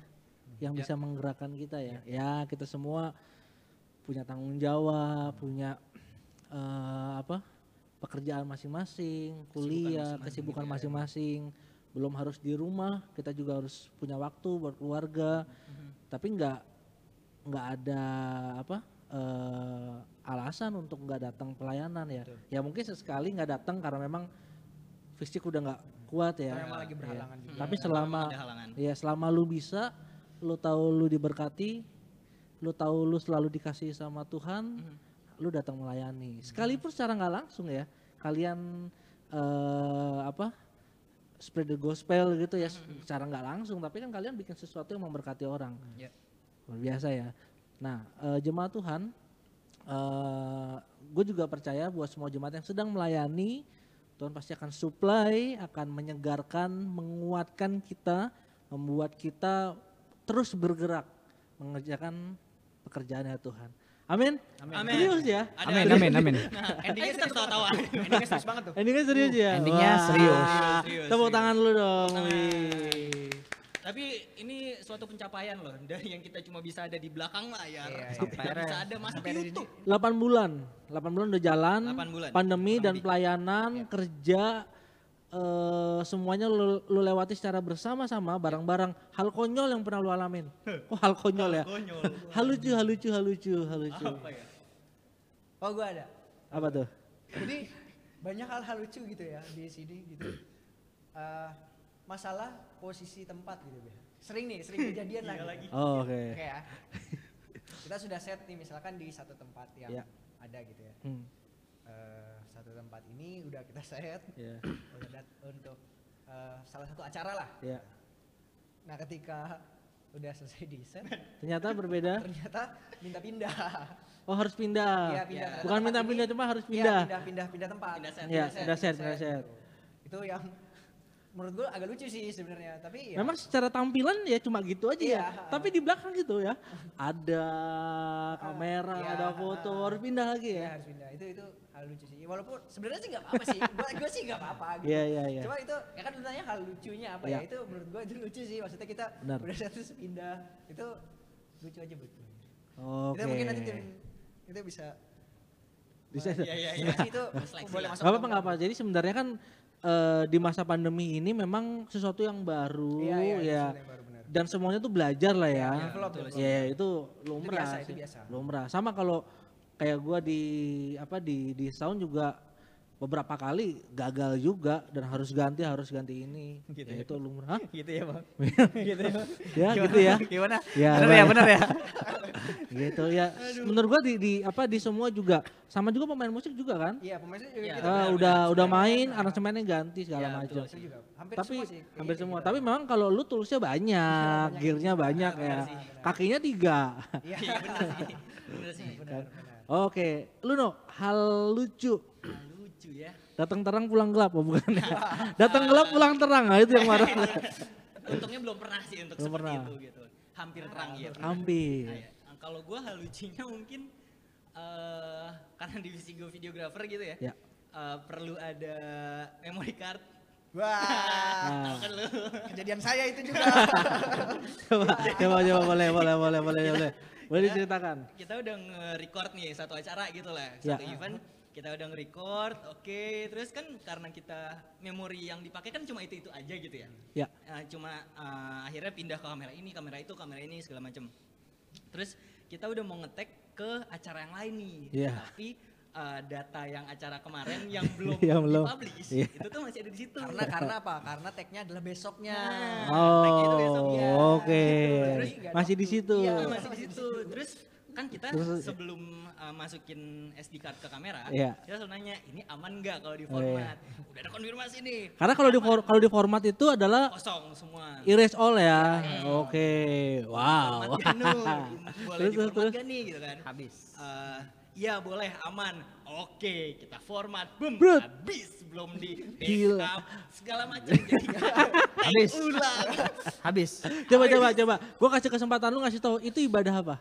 yang Ya. bisa menggerakkan kita ya. Ya kita semua punya tanggung jawab, punya eh apa pekerjaan masing-masing, kuliah, kesibukan iya, masing-masing. Belum harus di rumah, kita juga harus punya waktu buat keluarga. Mhm. Tapi nggak nggak ada apa eh, alasan untuk nggak datang pelayanan ya. Betul. Ya mungkin sesekali nggak datang karena memang fisik udah nggak kuat ya. Karena lagi Iya. berhalangan juga Tapi Hmm, selama ya selama lu bisa, lu tahu lu diberkati, lu tahu lu selalu dikasih sama Tuhan, Mhm. lu datang melayani. Sekalipun secara nggak langsung ya, kalian eh, apa spread the gospel gitu ya, secara nggak langsung. Tapi kan kalian bikin sesuatu yang memberkati orang. Luar biasa ya. Nah, eh, jemaat Tuhan, gue juga percaya buat semua jemaat yang sedang melayani, Tuhan pasti akan supply, akan menyegarkan, menguatkan kita, membuat kita terus bergerak mengerjakan pekerjaan ya Tuhan. Amin. Amin. Serius ya? Amin, amin, amin. Nah, endingnya kita serius tawa-tawa. endingnya serius banget tuh Endingnya serius ya? endingnya Wah. serius. Serius, serius, Tepuk tangan lu dong. Wih. Tapi ini suatu pencapaian loh dari yang kita cuma bisa ada di belakang layar Iya, iya. sampai Sampai bisa ada masuk ke di- YouTube. 8 bulan, 8 bulan udah jalan, 8 bulan. pandemi dan pelayanan, kerja, eh, semuanya lu, lu lewati secara bersama-sama, bareng-bareng. Hal konyol yang pernah lu alamin. (laughs) Oh hal konyol ya? Konyol. (laughs) Hal lucu, hal lucu, hal lucu, hal lucu. Apa ya? oh gue ada Apa tuh? jadi banyak hal-hal lucu gitu ya di sini gitu (clears throat) Eh, masalah posisi tempat gitu ya sering nih sering (laughs) kejadian Iya lagi lagi. Oh, oke. oke ya kita sudah set nih misalkan di satu tempat yang Ya. ada gitu ya Hmm, Eh, satu tempat ini udah kita set ya, (clears throat) udah dat- untuk eh, salah satu acara lah ya. nah ketika udah selesai di set Ternyata berbeda. (laughs) ternyata minta pindah Oh harus pindah. Iya, pindah. Bukan Tempat minta ini- pindah cuma harus Iya, pindah. pindah pindah pindah tempat Pindah set, Iya, pindah set, pindah set. gitu. itu yang menurut gue agak lucu sih sebenarnya tapi ya Memang secara tampilan ya cuma gitu aja ya. Iya. Tapi di belakang gitu ya. Ada (laughs) kamera, iya. ada foto, harus pindah lagi ya ya. harus pindah itu itu hal lucu sih walaupun sebenarnya sih nggak apa-apa sih (laughs) gue gue sih nggak apa-apa gitu Iya, iya, iya. cuma itu ya kan ditanya hal lucunya apa Iya. ya itu menurut gue itu lucu sih maksudnya kita Benar. udah terus pindah itu lucu aja buat gue Oke. itu mungkin nanti tim itu bisa Bisa. Iya iya iya. itu boleh masuk Gak apa-apa ke nggak apa. Jadi sebenarnya kan eh, di masa pandemi ini memang sesuatu yang baru Iya, iya, itu ya. sesuatu yang baru, benar. Dan semuanya tuh belajar lah ya. Iya, develop, develop. Ya itu lumrah. biasa, itu sih. biasa. Lumrah. Sama kalau kayak gua di apa di di sound juga beberapa kali gagal juga dan harus ganti harus ganti ini. Gitu ya, ya. itu lumrah. (laughs) Gitu ya bang (laughs) gitu ya ya gitu ya. gimana Ya, bener ya Bang. bener ya (laughs) gitu ya. Menurut gua di, di apa di semua juga sama juga pemain musik juga kan. iya pemainnya juga Iya. kita Eh, benar, udah benar. udah main benar. aransemennya ganti segala Iya, macam. juga hampir Tapi semua sih hampir kayaknya semua. gitu. Tapi memang kalau lu tulisnya banyak, Banyak gearnya juga. banyak Benar ya. benar. Kakinya tiga. iya Iya bener sih. Bener sih. Oke, lu no hal lucu. Nah, lucu ya. Datang terang pulang gelap, oh bukan? (laughs) Datang gelap pulang terang, nah, itu yang marah. (laughs) Untungnya belum pernah sih untuk Belum seperti pernah. itu gitu. Hampir terang gitu. Hampir. Nah, ya. Nah, kalau gue hal lucunya mungkin eh karena divisi gue videographer gitu ya. Ya. eh, perlu ada memory card. wah Nah, kan lu? kejadian saya itu juga (laughs) coba, coba, coba, boleh, boleh, boleh, boleh, boleh. Boleh diceritakan. kita udah nge-record nih satu acara gitu lah, Ya. satu event kita udah nge-record, oke, terus kan karena kita memori yang dipakai kan cuma itu itu aja gitu ya, Ya, Nah, cuma eh, akhirnya pindah ke kamera ini, kamera itu, kamera ini segala macem. Terus kita udah mau ngetek ke acara yang lain nih, Iya. tapi eh, data yang acara kemarin yang (laughs) belum Yang belum. dipublish Iya. itu tuh masih ada di situ. karena karena apa karena tagnya adalah besoknya Nah, tag itu besoknya. Oh, oke. Nggak ada Masih di situ. Iya masih di situ. Terus kan kita Terus- sebelum uh, masukin SD card ke kamera, Iya. kita selalu nanya ini aman nggak kalau di Oh, format? Udah ada konfirmasi nih. Karena kalau di kalau di format itu adalah Kosong semua. erase all ya. Oke. Wow. Format penuh. (laughs) Boleh Terus, di terus, format terus. gak nih gitu kan? habis Eh, Iya boleh aman. Oke kita format. Boom. Brut. Habis belum di (laughs) backup segala macam. Jadi (laughs) Habis. ulang. (laughs) habis Coba coba coba. Gua kasih kesempatan lu ngasih tahu itu ibadah apa?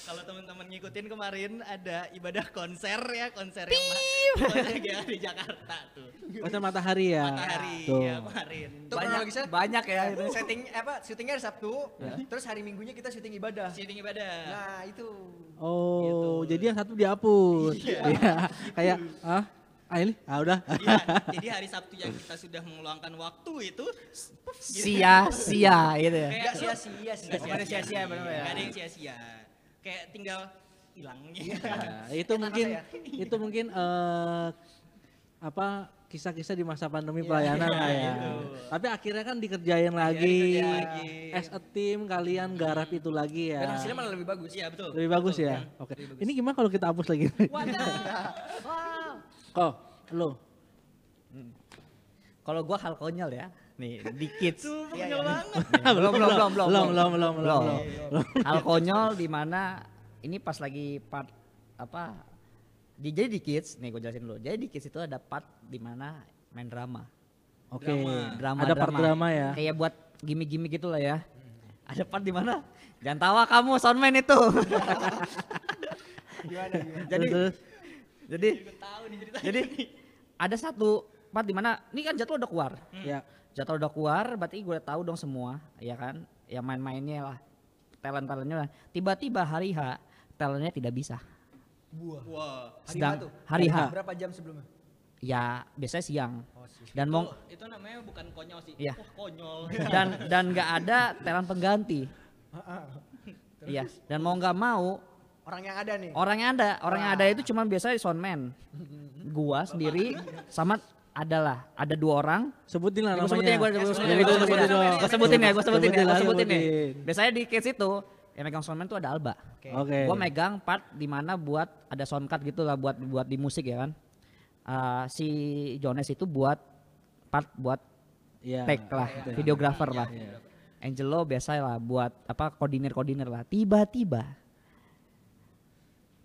Kalau teman-teman ngikutin kemarin ada ibadah konser ya, konser yang ma- konser yang di Jakarta tuh. Konser matahari ya. Matahari Tuh. ya kemarin. Itu banyak kronologisnya banyak ya itu. setting apa syutingnya hari Sabtu terus hari Minggunya kita syuting ibadah Syuting ibadah. nah itu Oh, Gitu. jadi yang satu dihapus. Iya. (laughs) Iya. Kayak ah, ah ini, ah udah. Iya, (laughs) jadi hari Sabtu yang kita sudah meluangkan waktu itu sia-sia gitu ya kayak sia-sia sih. Nggak Nggak ada sia-sia, bener ya. Nggak ada yang sia-sia. Kayak tinggal hilang gitu. Nah, itu Kita mungkin itu mungkin eh apa kisah-kisah di masa pandemi Iya, pelayanan iya, lah (laughs) ya. itu. Tapi akhirnya kan dikerjain lagi. dikerjain lagi. As a team kalian garap itu lagi ya. dan hasilnya malah lebih bagus Iya betul. Lebih bagus betul. ya. Hmm. Oke. Lebih bagus. Ini gimana kalau kita hapus lagi? Oh, lo. (laughs) kalau gua hal konyol ya nih di kids Tuh, Iya, konyol iya. banget. (laughs) belum belum belum belum belum, belum, belum, belum. belum. hal konyol di mana ini pas lagi part apa di jadi di kids nih gue jelasin dulu. Jadi di kids itu ada part di mana main drama. Oke. Drama. drama Ada part drama. ya. kayak buat gimmick-gimmick gitu lah ya. Ada part di mana? Jangan tawa kamu soundman itu. (laughs) Gimana gimana? Jadi Terus, jadi tahu nih jadi ada satu part di mana ini kan jadwal udah keluar. Ya. jadwal udah keluar berarti gue udah tahu dong semua ya kan? Ya main-mainnya lah talent talentnya lah. Tiba-tiba hari H talentnya tidak bisa buah. Wah. hari Sedang- H tuh? hari H. berapa jam sebelumnya? Ya biasanya siang. Oh sih dan mau Itu, itu namanya bukan konyol sih. Iya. Wah, konyol. dan dan nggak ada talent pengganti. Iya. Dan mau nggak mau orang yang ada nih. Orang yang ada. Orang yang ada itu cuma biasanya soundman gua sendiri sama adalah. Ada dua orang. Sebutin lah namanya. sebutin ya, gue Ya, sebutin, sebutin, ya, gue sebutin. ya, gue sebutin ya, sebutin ya. Biasanya di case itu yang megang soundman tuh ada Alba. Oke. Oke. Gue megang part di mana buat ada sound card gitu lah buat buat di musik ya kan. Ah, si Jones itu buat part buat Iya. take lah, videographer lah. Angelo biasa lah buat apa koordinir koordinir lah. Tiba-tiba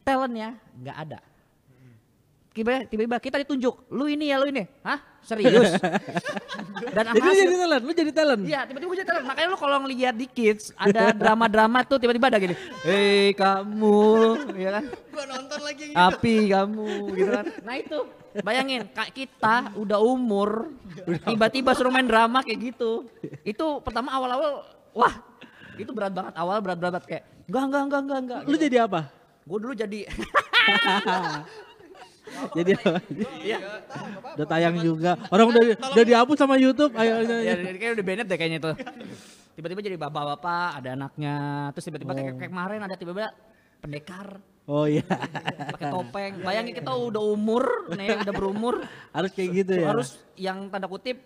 talentnya nggak ada. Tiba- Tiba-tiba kita ditunjuk, lu ini ya lu ini, hah serius? (laughs) Dan Jadi lu hasil- jadi talent, lu jadi talent. Iya, tiba-tiba gue jadi talent. Makanya lu kalau ngeliat di kids ada drama-drama tuh tiba-tiba ada gini, hei kamu, ya kan? Gua nonton lagi gitu. Api kamu, gitu kan? Nah itu, bayangin kak kita udah umur, tiba-tiba suruh main drama kayak gitu. Itu pertama awal-awal, wah itu berat banget awal berat banget kayak enggak enggak enggak enggak enggak. Lu jadi apa? Gue dulu jadi (laughs) (laughs) jadi apa? Iya. Udah tayang juga. Orang udah udah dihapus sama YouTube. Ayo ya kayak udah banned deh kayaknya itu. Tiba-tiba jadi bapak-bapak, ada anaknya, terus tiba-tiba kayak, kayak kemarin ada tiba-tiba pendekar Oh iya. pakai topeng. Bayangin kita udah umur, nih udah berumur, Harus kayak gitu ya. harus yang tanda kutip,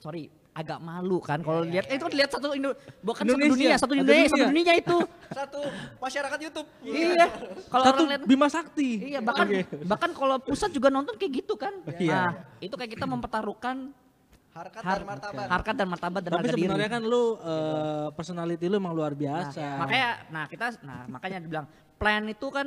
sorry, agak malu kan kalau lihat eh, itu kan lihat satu Indo, bukan satu Indonesia. dunia, satu Satu Indonesia, satu dunia. itu. (laughs) Satu masyarakat YouTube. iya. Kalau satu orang lihat Bima Sakti. Iya, bahkan bahkan kalau pusat juga nonton kayak gitu kan. Iya. Nah, itu kayak kita mempertaruhkan Harkat har- dan martabat. harkat dan martabat dan Tapi harga diri. sebenarnya kan lu eh, personality lu emang luar biasa. Makanya nah kita nah makanya dibilang plan itu kan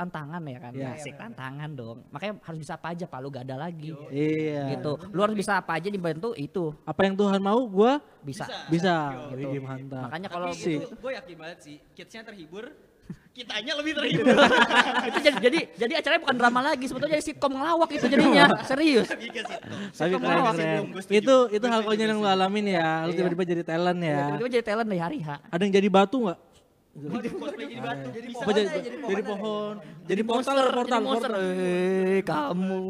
tantangan ya kan. Iya. Asik tantangan dong. Makanya harus bisa apa aja Pak lu gak ada lagi. Iya. Gitu. Lu harus bisa apa aja dibantu itu Apa yang Tuhan mau gua bisa. bisa. Gitu. Wih, mantap. Makanya kalau sih. itu gue yakin banget sih, kidsnya terhibur, (laughs) kitanya lebih terhibur. (laughs) itu jadi, jadi jadi acaranya bukan drama lagi, sebetulnya jadi sitkom ngelawak itu jadinya. (laughs) Serius. Tapi keren keren. Itu itu hal konyol yang gua lu alamin ya. Lu Iya. tiba-tiba jadi talent ya. Tiba-tiba jadi talent dari hari H. Ada yang jadi batu nggak? Waduh, cosplay jadi batu. Jadi pohon jadi, jadi jadi pohon pohon, aja. jadi portal, monster, portal, jadi monster. portal. Eh, kamu.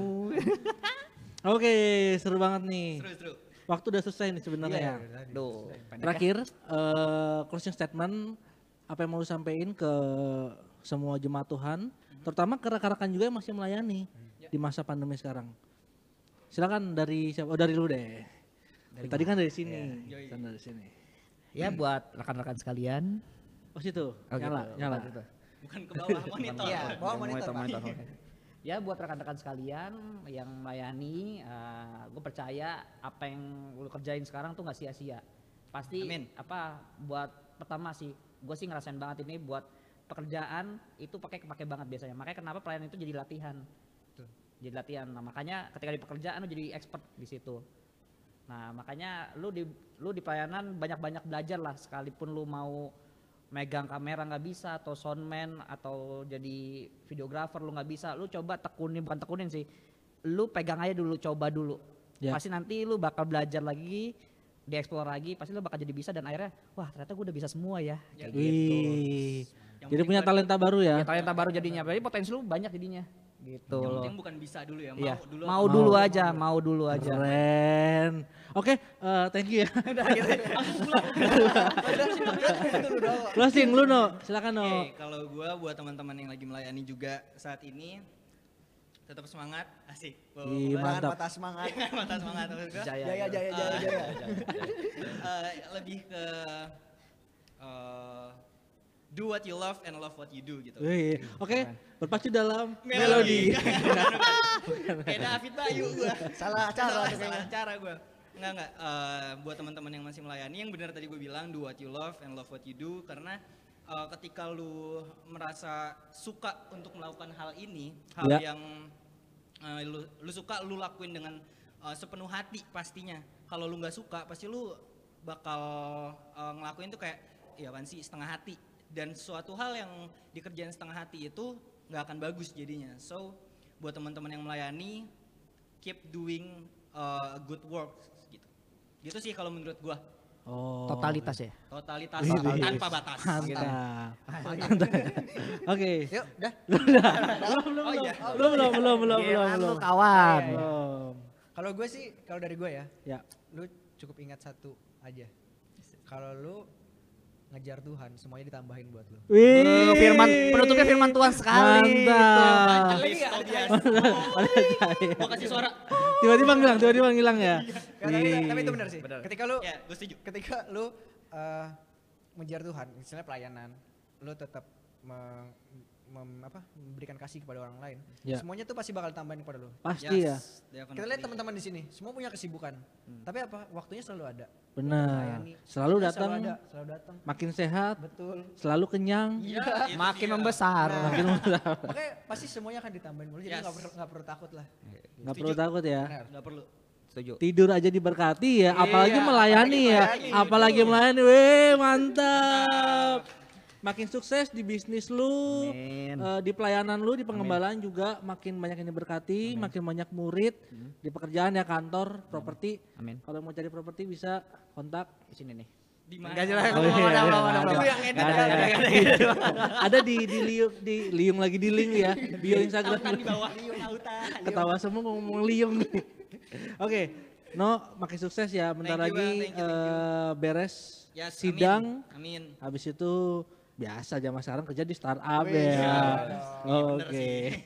(laughs) Oke, seru banget nih. Seru, seru. Waktu udah selesai nih sebenarnya. Iya. ya. Duh, pendek ya. Terakhir, eh, closing statement apa yang mau lu sampaikan ke semua jemaat Tuhan, terutama ke rekan-rekan juga yang masih melayani di masa pandemi sekarang. Silakan dari siapa? Oh dari lu deh. Tadi kan dari sini. Iya. Kan dari sini. Ya buat rekan-rekan sekalian. Oh situ. Oh, nyala, gitu. nyala. Gitu. Bukan ke bawah (laughs) monitor. Iya, bawa monitor, Pak. oke. (laughs) Ya buat rekan-rekan sekalian yang melayani, gue percaya apa yang lu kerjain sekarang tuh nggak sia-sia. Pasti Amin. apa buat pertama sih, gue sih ngerasain banget ini buat pekerjaan itu pakai kepake banget biasanya. Makanya kenapa pelayanan itu jadi latihan. Jadi latihan. Nah makanya ketika di pekerjaan lu jadi expert di situ. Nah makanya lu di lu di pelayanan banyak-banyak belajar lah sekalipun lu mau megang kamera nggak bisa atau soundman atau jadi videografer lu nggak bisa. Lu coba tekunin bukan tekunin sih. Lu pegang aja dulu coba dulu. Ya. pasti nanti lu bakal belajar lagi dieksplor lagi pasti lu bakal jadi bisa dan akhirnya wah ternyata gue udah bisa semua ya. Kayak gitu. Wih. Jadi punya talenta baru ya. ya talenta baru jadinya. Berarti potensi lu banyak jadinya gitu Yang loh penting bukan bisa dulu ya, mau iya dulu. mau dulu aja mau dulu aja Keren. Oke, eh, thank you ya. (laughs) Closing (laughs) lu no, silakan no. Oke, kalau gua buat teman-teman yang lagi melayani juga saat ini tetap semangat, asik. Bawa- Ih, mantap. patah semangat. (laughs) Mantap semangat gua. jaya Jaya, jaya, jaya, jaya. Eh, lebih ke eh, do what you love and love what you do gitu. Oke, berpacu dalam (laughs) Melodi. Kayak David Bayu gua. Salah cara salah, salah cara gua. Enggak enggak Eh, buat teman-teman yang masih melayani yang benar tadi gue bilang do what you love and love what you do karena eh, ketika lu merasa suka untuk melakukan hal ini, hal Ya. yang eh, lu, lu suka lu lakuin dengan eh, sepenuh hati pastinya. Kalau lu nggak suka pasti lu bakal eh, ngelakuin tuh kayak ya kan sih setengah hati dan suatu hal yang dikerjain setengah hati itu nggak akan bagus jadinya. So buat teman-teman yang melayani keep doing uh, good work gitu. Gitu sih kalau menurut gua. Oh. totalitas ya Totalitas Wih, tanpa batas. Mantap. Oke. Yuk, udah. (laughs) Belum, Oh iya. belum, belum, belum, belum, belum, Gila, lu belum. kawan Belum. Kalau gue sih, kalau dari gue ya, Ya. lu cukup ingat satu aja. Kalau lu ngejar Tuhan, semuanya ditambahin buat lu. Wih. Eh, firman penutupnya firman Tuhan sekali Mantap. Lagi Tobias. Gua kasih suara. Tiba-tiba ngilang, tiba-tiba ngilang ya. Ya, tapi, itu benar sih. Ketika lu Ya, gue setuju. ketika lu eh, mengejar Tuhan, istilahnya pelayanan, lu tetap meng- mem- apa, memberikan kasih kepada orang lain, Ya. semuanya tuh pasti bakal tambahin kepada lo. Pasti ya. Yes, definitely. Kita lihat teman-teman di sini, semua punya kesibukan. Tapi apa? Waktunya selalu ada. Benar. Selalu Waktunya datang, Selalu ada, selalu datang. makin sehat, Betul. selalu kenyang. Iya, itu Makin dia. membesar. Makin besar. Makanya pasti semuanya akan ditambahin mulu. Jadi Yes. nggak perlu nggak perlu takut lah. Nggak perlu takut ya. Benar. Nggak perlu. Setuju. Tidur aja diberkati ya, apalagi Iya, melayani apalagi ya. melayani, Apalagi melayani. Weh, mantap. Makin sukses di bisnis lu, Amin. eh, di pelayanan lu, di pengembalaan juga makin banyak yang diberkati, makin banyak murid di pekerjaan ya kantor, properti. Amin. Kalau mau cari properti bisa kontak. Di sini nih. Di mana? Enggak jelas. Oh, iya, ada, iya, belum ada, ada. ada. yang edit Nggak ada, nggak ada. ada di di liung di liung lagi di link ya bio Instagram di bawah. ketawa semua ngomong liung. Oke, No makin sukses ya. Bentar Thank you, lagi Bang. Thank you, thank you. eh, beres Yes, sidang. Amin. Amin. Habis itu biasa zaman sekarang kerja di startup Wih, ya. iya Oke. bener sih. (laughs)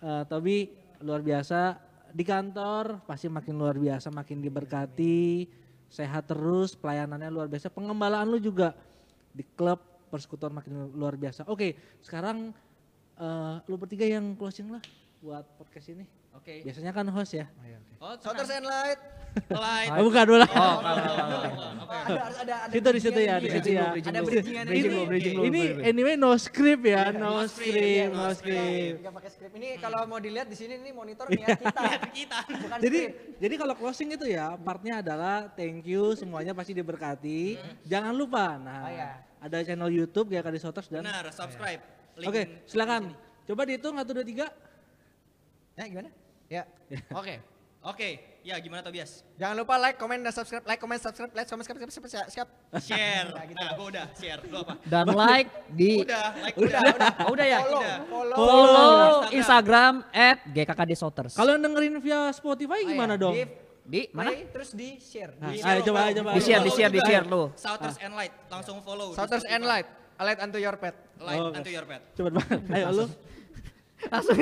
Eh, Tobi luar biasa di kantor pasti makin luar biasa, makin diberkati, sehat terus, pelayanannya luar biasa, pengembalaan lu juga di klub persekutuan makin luar biasa. Oke, sekarang eh, lu bertiga yang closing lah buat podcast ini. Oke. Biasanya kan host ya. Oh, Shoulders and light. Light. Oh, bukan dulu. Oh, Ada harus ada ada Situ di situ ya, di bridging situ ya. Ada Bridging dulu. Ini anyway no script ya, no no script, script, no script. Enggak pakai script. Ini (laughs) kalau mau dilihat di sini nih monitor niat kita. Kita. Bukan Jadi script. jadi kalau closing itu ya partnya adalah thank you semuanya pasti diberkati. Jangan lupa. Nah, Oh, iya. ada channel YouTube GKD Sotos dan Benar, subscribe. Oke, silakan. Coba dihitung 1 2 3. Ya gimana? Ya. (laughs) Oke. Oke, ya gimana Tobias? Jangan lupa like, comment, dan subscribe. Like, comment, subscribe, like, comment, subscribe, subscribe, subscribe, siap. Share. (laughs) Ya, gitu. Nah, gua udah share. Lu apa? Dan like di Udah, like Udah, udah. udah. Oh, (laughs) udah ya? Follow, Udah. follow. follow Instagram. Instagram at GKKD Soters. Kalau yang dengerin via Spotify Oh, iya. gimana dong? Di, di mana? play, terus di share. Nah, Di ayo coba ayo coba. Di share, di share, di share lu. Shouters and light, langsung follow. di Shouters and light. Light unto your pet. Light Oke. unto your pet. Cepet banget. Ayo lu. Langsung.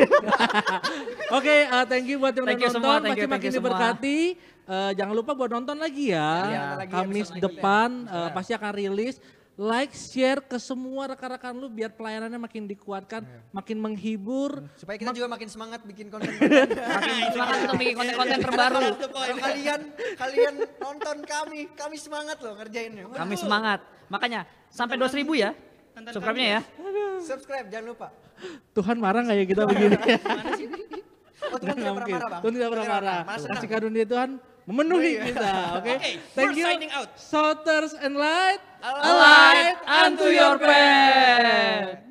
(laughs) Oke, uh, thank you buat yang Thank udah you nonton. semua, thank Pasti you, thank makin semua. diberkati. Uh, jangan lupa buat nonton lagi ya. Iya, lagi Kamis depan berikutnya. uh, pasti akan rilis. Like, share ke semua rekan-rekan lu biar pelayanannya makin dikuatkan, Iya. makin menghibur. Supaya kita juga makin semangat bikin konten. (laughs) Semangat untuk bikin konten-konten terbaru. Kalau kalian kalian nonton kami, kami semangat loh ngerjainnya. Kami semangat. Makanya sampai 200 ribu ya. Tonton Subscribe-nya ya. Subscribe jangan lupa. Tuhan marah nggak ya kita begini? Oh, Tuhan tidak Nggak pernah mungkin. marah, Bang. Tuhan tidak pernah marah. Kasih karunia Tuhan memenuhi Iya. kita. Oke. Thank you. signing out. And light. A A light unto your path.